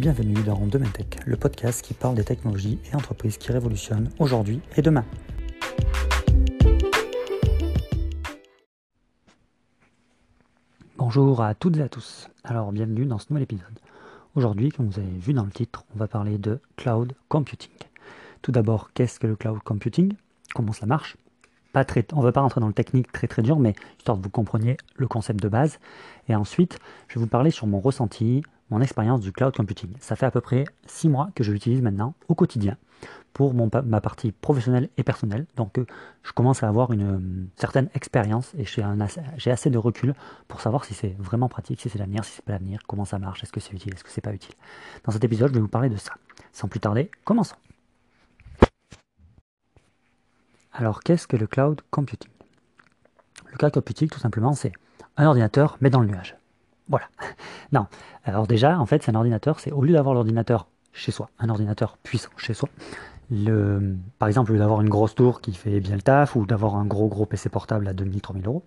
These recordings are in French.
Bienvenue dans Demain Tech, le podcast qui parle des technologies et entreprises qui révolutionnent aujourd'hui et demain. Bonjour à toutes et à tous. Alors bienvenue dans ce nouvel épisode. Aujourd'hui, comme vous avez vu dans le titre, on va parler de cloud computing. Tout d'abord, qu'est-ce que le cloud computing? Comment ça marche? Pas très, on ne va pas rentrer dans le technique très très dur, mais histoire que vous compreniez le concept de base. Et ensuite, je vais vous parler sur mon ressenti, mon expérience du cloud computing. Ça fait à peu près 6 mois que je l'utilise maintenant au quotidien pour ma partie professionnelle et personnelle. Donc euh, je commence à avoir une euh, certaine expérience et j'ai assez de recul pour savoir si c'est vraiment pratique, si c'est l'avenir, si c'est pas l'avenir, comment ça marche, est-ce que c'est utile, est-ce que c'est pas utile. Dans cet épisode, je vais vous parler de ça. Sans plus tarder, commençons. Alors, qu'est-ce que le cloud computing? Le cloud computing, tout simplement, c'est un ordinateur, mais dans le nuage. Voilà. Non. Alors déjà, en fait, c'est un ordinateur, c'est au lieu d'avoir l'ordinateur chez soi, un ordinateur puissant chez soi, le, par exemple, au lieu d'avoir une grosse tour qui fait bien le taf, ou d'avoir un gros gros PC portable à 2000-3000 euros,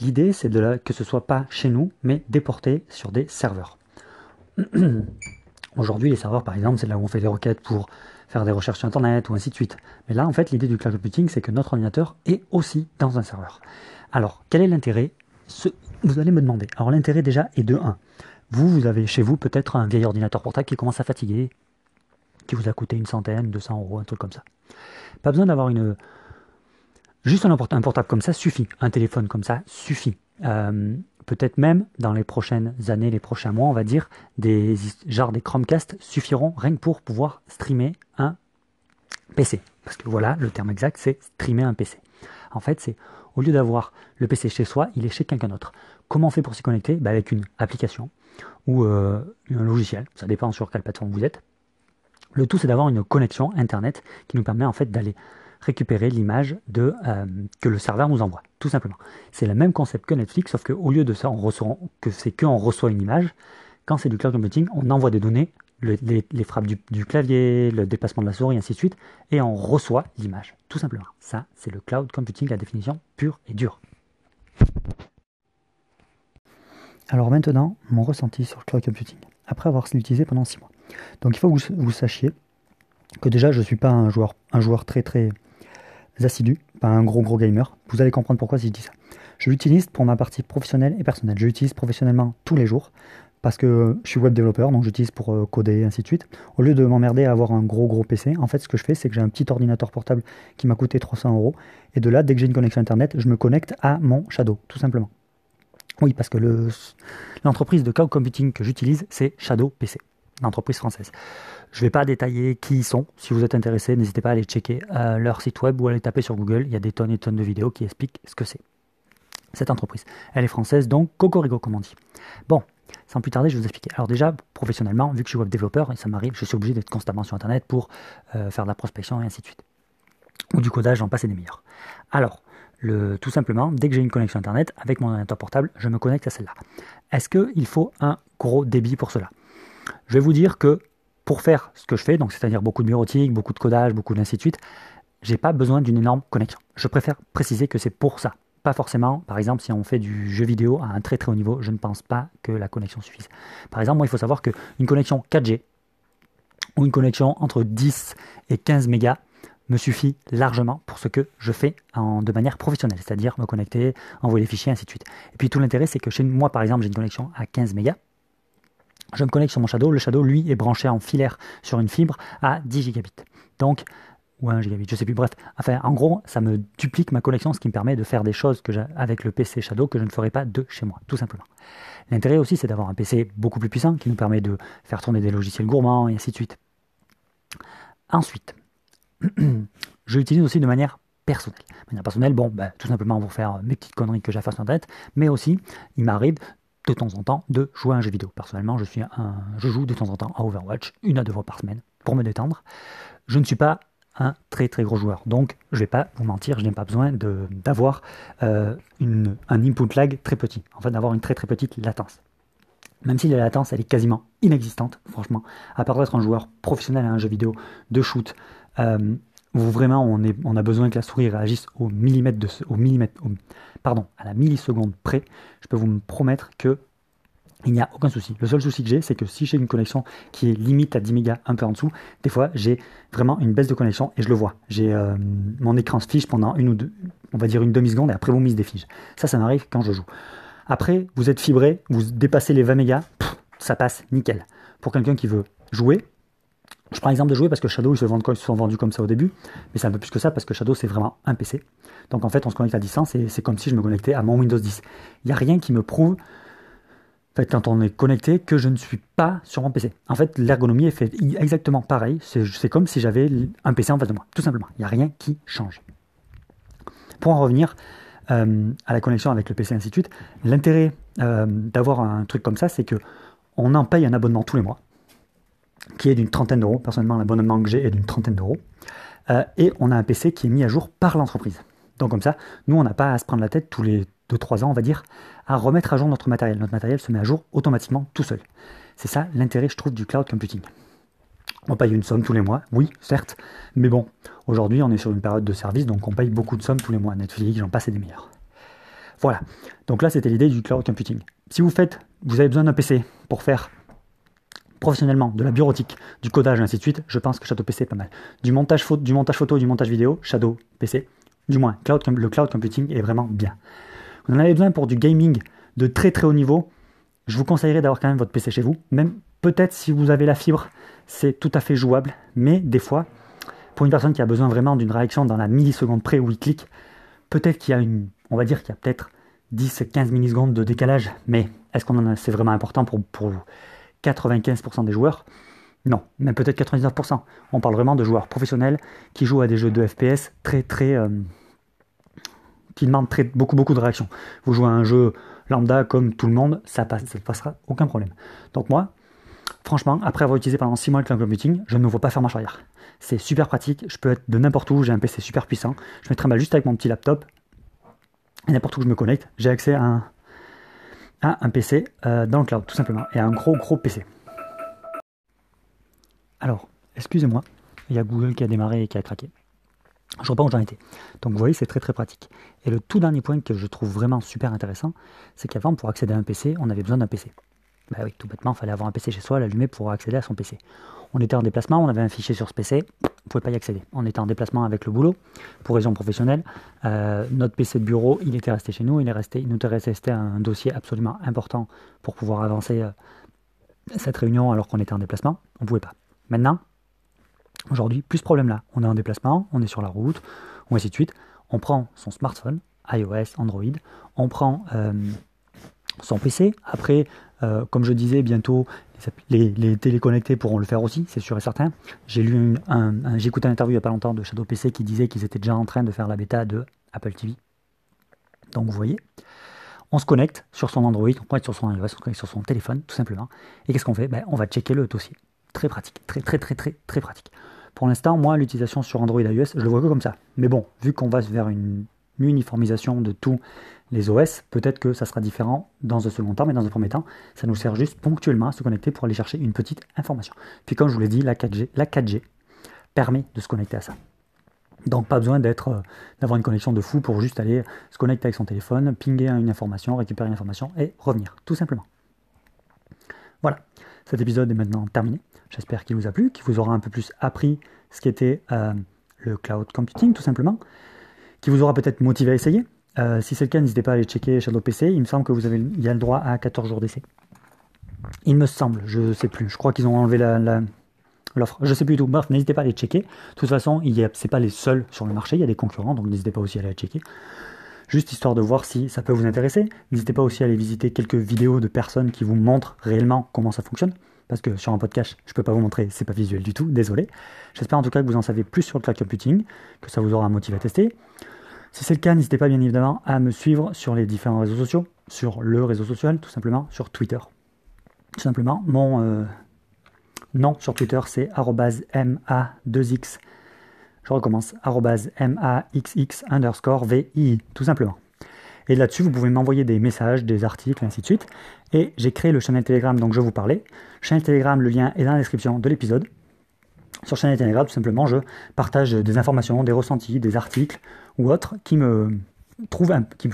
l'idée c'est de que ce soit pas chez nous, mais déporté sur des serveurs. Aujourd'hui, les serveurs, par exemple, c'est là où on fait des requêtes pour faire des recherches sur Internet ou ainsi de suite. Mais là, en fait, l'idée du cloud computing, c'est que notre ordinateur est aussi dans un serveur. Alors, quel est l'intérêt Vous allez me demander. Alors, l'intérêt déjà est de 1. Vous, vous avez chez vous peut-être un vieil ordinateur portable qui commence à fatiguer, qui vous a coûté une centaine, 200 euros, un truc comme ça. Pas besoin d'avoir une... Juste un, portable comme ça suffit. Un téléphone comme ça suffit. Euh, peut-être même dans les prochaines années, les prochains mois, on va dire, des genre des Chromecast suffiront rien que pour pouvoir streamer un PC. Parce que voilà, le terme exact, c'est streamer un PC. En fait, c'est au lieu d'avoir le PC chez soi, il est chez quelqu'un d'autre. Comment on fait pour s'y connecter? Bah, Avec une application ou euh, un logiciel, ça dépend sur quelle plateforme vous êtes. Le tout, c'est d'avoir une connexion Internet qui nous permet en fait d'aller récupérer l'image euh, que le serveur nous envoie, tout simplement. C'est le même concept que Netflix, sauf qu'au lieu de ça, on que c'est qu'on reçoit une image. Quand c'est du cloud computing, on envoie des données, les, frappes du, clavier, le déplacement de la souris, ainsi de suite, et on reçoit l'image, tout simplement. Ça, c'est le cloud computing, la définition pure et dure. Alors maintenant, mon ressenti sur le cloud computing, après avoir utilisé pendant 6 mois. Donc il faut que vous, sachiez que déjà je ne suis pas un joueur, un joueur très très assidus, pas un gros gros gamer. Vous allez comprendre pourquoi si je dis ça. Je l'utilise pour ma partie professionnelle et personnelle. Je l'utilise professionnellement tous les jours parce que je suis web développeur, donc j'utilise pour euh, coder et ainsi de suite. Au lieu de m'emmerder à avoir un gros gros PC, en fait ce que je fais c'est que j'ai un petit ordinateur portable qui m'a coûté 300 euros et de là dès que j'ai une connexion internet, je me connecte à mon Shadow, tout simplement. Oui, parce que l'entreprise de cloud computing que j'utilise c'est Shadow PC, l'entreprise française. Je ne vais pas détailler qui ils sont. Si vous êtes intéressé, n'hésitez pas à aller checker euh, leur site web ou à aller taper sur Google. Il y a des tonnes et tonnes de vidéos qui expliquent ce que c'est. Cette entreprise. Elle est française, donc Cocorigo, comme on dit. Bon, sans plus tarder, je vais vous expliquer. Alors déjà, professionnellement, vu que je suis web développeur, et ça m'arrive, je suis obligé d'être constamment sur Internet pour euh, faire de la prospection et ainsi de suite. Ou du codage, j'en passe des meilleurs. Alors, tout simplement, dès que j'ai une connexion Internet, avec mon ordinateur portable, je me connecte à celle-là. Est-ce qu'il faut un gros débit pour cela? Je vais vous dire que pour faire ce que je fais, donc c'est-à-dire beaucoup de bureautique, beaucoup de codage, beaucoup d'insi de suite, j'ai pas besoin d'une énorme connexion. Je préfère préciser que c'est pour ça. Pas forcément, par exemple, si on fait du jeu vidéo à un très très haut niveau, je ne pense pas que la connexion suffise. Par exemple, moi, il faut savoir qu'une connexion 4G ou une connexion entre 10 et 15 mégas me suffit largement pour ce que je fais en, de manière professionnelle, c'est-à-dire me connecter, envoyer des fichiers, ainsi de suite. Et puis tout l'intérêt, c'est que chez moi, par exemple, j'ai une connexion à 15 mégas je me connecte sur mon Shadow. Le Shadow, lui, est branché en filaire sur une fibre à 10 gigabits. Donc, ou 1 gigabit, je sais plus. Bref, enfin, en gros, ça me duplique ma connexion, ce qui me permet de faire des choses que avec le PC Shadow que je ne ferais pas de chez moi, tout simplement. L'intérêt aussi, c'est d'avoir un PC beaucoup plus puissant qui nous permet de faire tourner des logiciels gourmands et ainsi de suite. Ensuite, je l'utilise aussi de manière personnelle. De manière personnelle, bon, ben, tout simplement pour faire mes petites conneries que j'ai sur Internet, mais aussi, il m'arrive de temps en temps de jouer à un jeu vidéo. Personnellement, je, suis je joue de temps en temps à Overwatch, une à deux fois par semaine, pour me détendre. Je ne suis pas un très très gros joueur. Donc, je vais pas vous mentir, je n'ai pas besoin d'avoir euh, un input lag très petit, en fait d'avoir une très très petite latence. Même si la latence elle est quasiment inexistante, franchement, à part d'être un joueur professionnel à un jeu vidéo de shoot, euh, où vraiment on, est, on, a besoin que la souris réagisse au millimètre, de, au millimètre pardon, à la milliseconde près, je peux vous me promettre que il n'y a aucun souci. Le seul souci que j'ai, c'est que si j'ai une connexion qui est limite à 10 mégas, un peu en dessous, des fois j'ai vraiment une baisse de connexion et je le vois. J'ai euh, mon écran se fiche pendant une ou deux, on va dire une demi-seconde et après vous mise des fiches. Ça, ça m'arrive quand je joue. Après, vous êtes fibré, vous dépassez les 20 mégas, ça passe nickel. Pour quelqu'un qui veut jouer, je prends l'exemple de jouer parce que Shadow, ils se, vendent, ils se sont vendus comme ça au début, mais c'est un peu plus que ça parce que Shadow, c'est vraiment un PC. Donc en fait, on se connecte à distance et c'est comme si je me connectais à mon Windows 10. Il n'y a rien qui me prouve fait, quand on est connecté, que je ne suis pas sur mon PC. En fait, l'ergonomie est faite exactement pareil. C'est comme si j'avais un PC en face de moi, tout simplement. Il n'y a rien qui change. Pour en revenir euh, à la connexion avec le PC ainsi de suite, l'intérêt euh, d'avoir un truc comme ça, c'est que on en paye un abonnement tous les mois, qui est d'une trentaine d'euros. Personnellement, l'abonnement que j'ai est d'une trentaine d'euros. Euh, et on a un PC qui est mis à jour par l'entreprise. Donc comme ça, nous, on n'a pas à se prendre la tête tous les 2-3 ans, on va dire, à remettre à jour notre matériel. Notre matériel se met à jour automatiquement tout seul. C'est ça l'intérêt, je trouve, du cloud computing. On paye une somme tous les mois, oui, certes, mais bon, aujourd'hui on est sur une période de service, donc on paye beaucoup de sommes tous les mois. Netflix, j'en passe des meilleurs. Voilà, donc là c'était l'idée du cloud computing. Si vous faites, vous avez besoin d'un PC pour faire professionnellement de la bureautique, du codage, ainsi de suite, je pense que Shadow PC est pas mal. Du montage, photo, du montage vidéo, Shadow PC, du moins, le cloud computing est vraiment bien vous en avez besoin pour du gaming de très très haut niveau, je vous conseillerais d'avoir quand même votre PC chez vous. Même peut-être si vous avez la fibre, c'est tout à fait jouable. Mais des fois, pour une personne qui a besoin vraiment d'une réaction dans la milliseconde près où il clique, peut-être qu'il y a une, on va dire qu'il y a peut-être 10-15 millisecondes de décalage. Mais est-ce qu'on en a, c'est vraiment important pour, pour 95% des joueurs? Non, même peut-être 99%. On parle vraiment de joueurs professionnels qui jouent à des jeux de FPS très très euh, qui demande beaucoup, beaucoup de réactions. Vous jouez à un jeu lambda comme tout le monde, ça passe, ça passera aucun problème. Donc moi, franchement, après avoir utilisé pendant 6 mois le cloud computing, je ne vois pas faire marche arrière. C'est super pratique, je peux être de n'importe où, j'ai un PC super puissant, je me trimballe juste avec mon petit laptop, et n'importe où je me connecte, j'ai accès à un, un PC euh, dans le cloud, tout simplement, et à un gros gros PC. Alors, excusez-moi, il y a Google qui a démarré et qui a craqué. Je pas où j'en étais. Donc vous voyez, c'est très très pratique. Et le tout dernier point que je trouve vraiment super intéressant, c'est qu'avant, pour accéder à un PC, on avait besoin d'un PC. Bah oui, tout bêtement, il fallait avoir un PC chez soi, l'allumer pour accéder à son PC. On était en déplacement, on avait un fichier sur ce PC, on ne pouvait pas y accéder. On était en déplacement avec le boulot, pour raison professionnelle. Euh, notre PC de bureau, il était resté chez nous, il, est resté, nous était resté un dossier absolument important pour pouvoir avancer euh, cette réunion alors qu'on était en déplacement. On ne pouvait pas. Maintenant, Aujourd'hui, plus ce problème-là. On est en déplacement, on est sur la route, ou ainsi de suite. On prend son smartphone, iOS, Android, on prend euh, son PC. Après, euh, comme je disais, bientôt, les, téléconnectés pourront le faire aussi, c'est sûr et certain. J'ai lu un, j'ai écouté une interview il n'y a pas longtemps de Shadow PC qui disait qu'ils étaient déjà en train de faire la bêta de Apple TV. Donc vous voyez, on se connecte sur son Android, on connecte sur son iOS, on se connecte sur son téléphone, tout simplement. Et qu'est-ce qu'on fait? Ben, On va checker le dossier. Très pratique, très très très très très pratique. Pour l'instant, moi, l'utilisation sur Android iOS, je le vois que comme ça. Mais bon, vu qu'on va vers une uniformisation de tous les OS, peut-être que ça sera différent dans un second temps, mais dans un premier temps, ça nous sert juste ponctuellement à se connecter pour aller chercher une petite information. Puis comme je vous l'ai dit, la 4G, la 4G permet de se connecter à ça. Donc pas besoin d'être, euh, d'avoir une connexion de fou pour juste aller se connecter avec son téléphone, pinguer une information, récupérer une information et revenir, tout simplement. Voilà, cet épisode est maintenant terminé. J'espère qu'il vous a plu, qu'il vous aura un peu plus appris ce qu'était euh, le cloud computing, tout simplement, qui vous aura peut-être motivé à essayer. Euh, si c'est le cas, n'hésitez pas à aller checker Shadow PC. Il me semble que vous avez, il y a le droit à 14 jours d'essai. Il me semble, je ne sais plus. Je crois qu'ils ont enlevé l'offre. Je sais plus du tout. Bref, n'hésitez pas à les checker. De toute façon, ce n'est pas les seuls sur le marché. Il y a des concurrents, donc n'hésitez pas aussi à aller checker. Juste histoire de voir si ça peut vous intéresser. N'hésitez pas aussi à aller visiter quelques vidéos de personnes qui vous montrent réellement comment ça fonctionne parce que sur un podcast, je ne peux pas vous montrer, c'est pas visuel du tout, désolé. J'espère en tout cas que vous en savez plus sur le cloud computing, que ça vous aura motivé à tester. Si c'est le cas, n'hésitez pas bien évidemment à me suivre sur les différents réseaux sociaux, sur le réseau social, tout simplement, sur Twitter. Tout simplement, mon euh, nom sur Twitter, c'est ma2x. Je recommence, maxx underscore vi, tout simplement. Et là-dessus, vous pouvez m'envoyer des messages, des articles, ainsi de suite. Et j'ai créé le channel Telegram dont je vous parlais. Channel Telegram, le lien est dans la description de l'épisode. Sur channel Telegram, tout simplement, je partage des informations, des ressentis, des articles ou autres qui me trouvent, un, qui,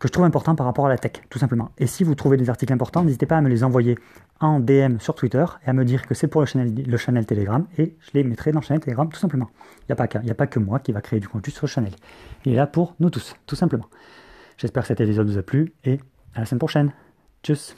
que je trouve importants par rapport à la tech, tout simplement. Et si vous trouvez des articles importants, n'hésitez pas à me les envoyer en DM sur Twitter et à me dire que c'est pour le channel, le channel Telegram et je les mettrai dans le channel Telegram tout simplement. Il n'y a, a pas que moi qui va créer du contenu sur le channel. Il est là pour nous tous, tout simplement. J'espère que cet épisode vous a plu et à la semaine prochaine. Tchuss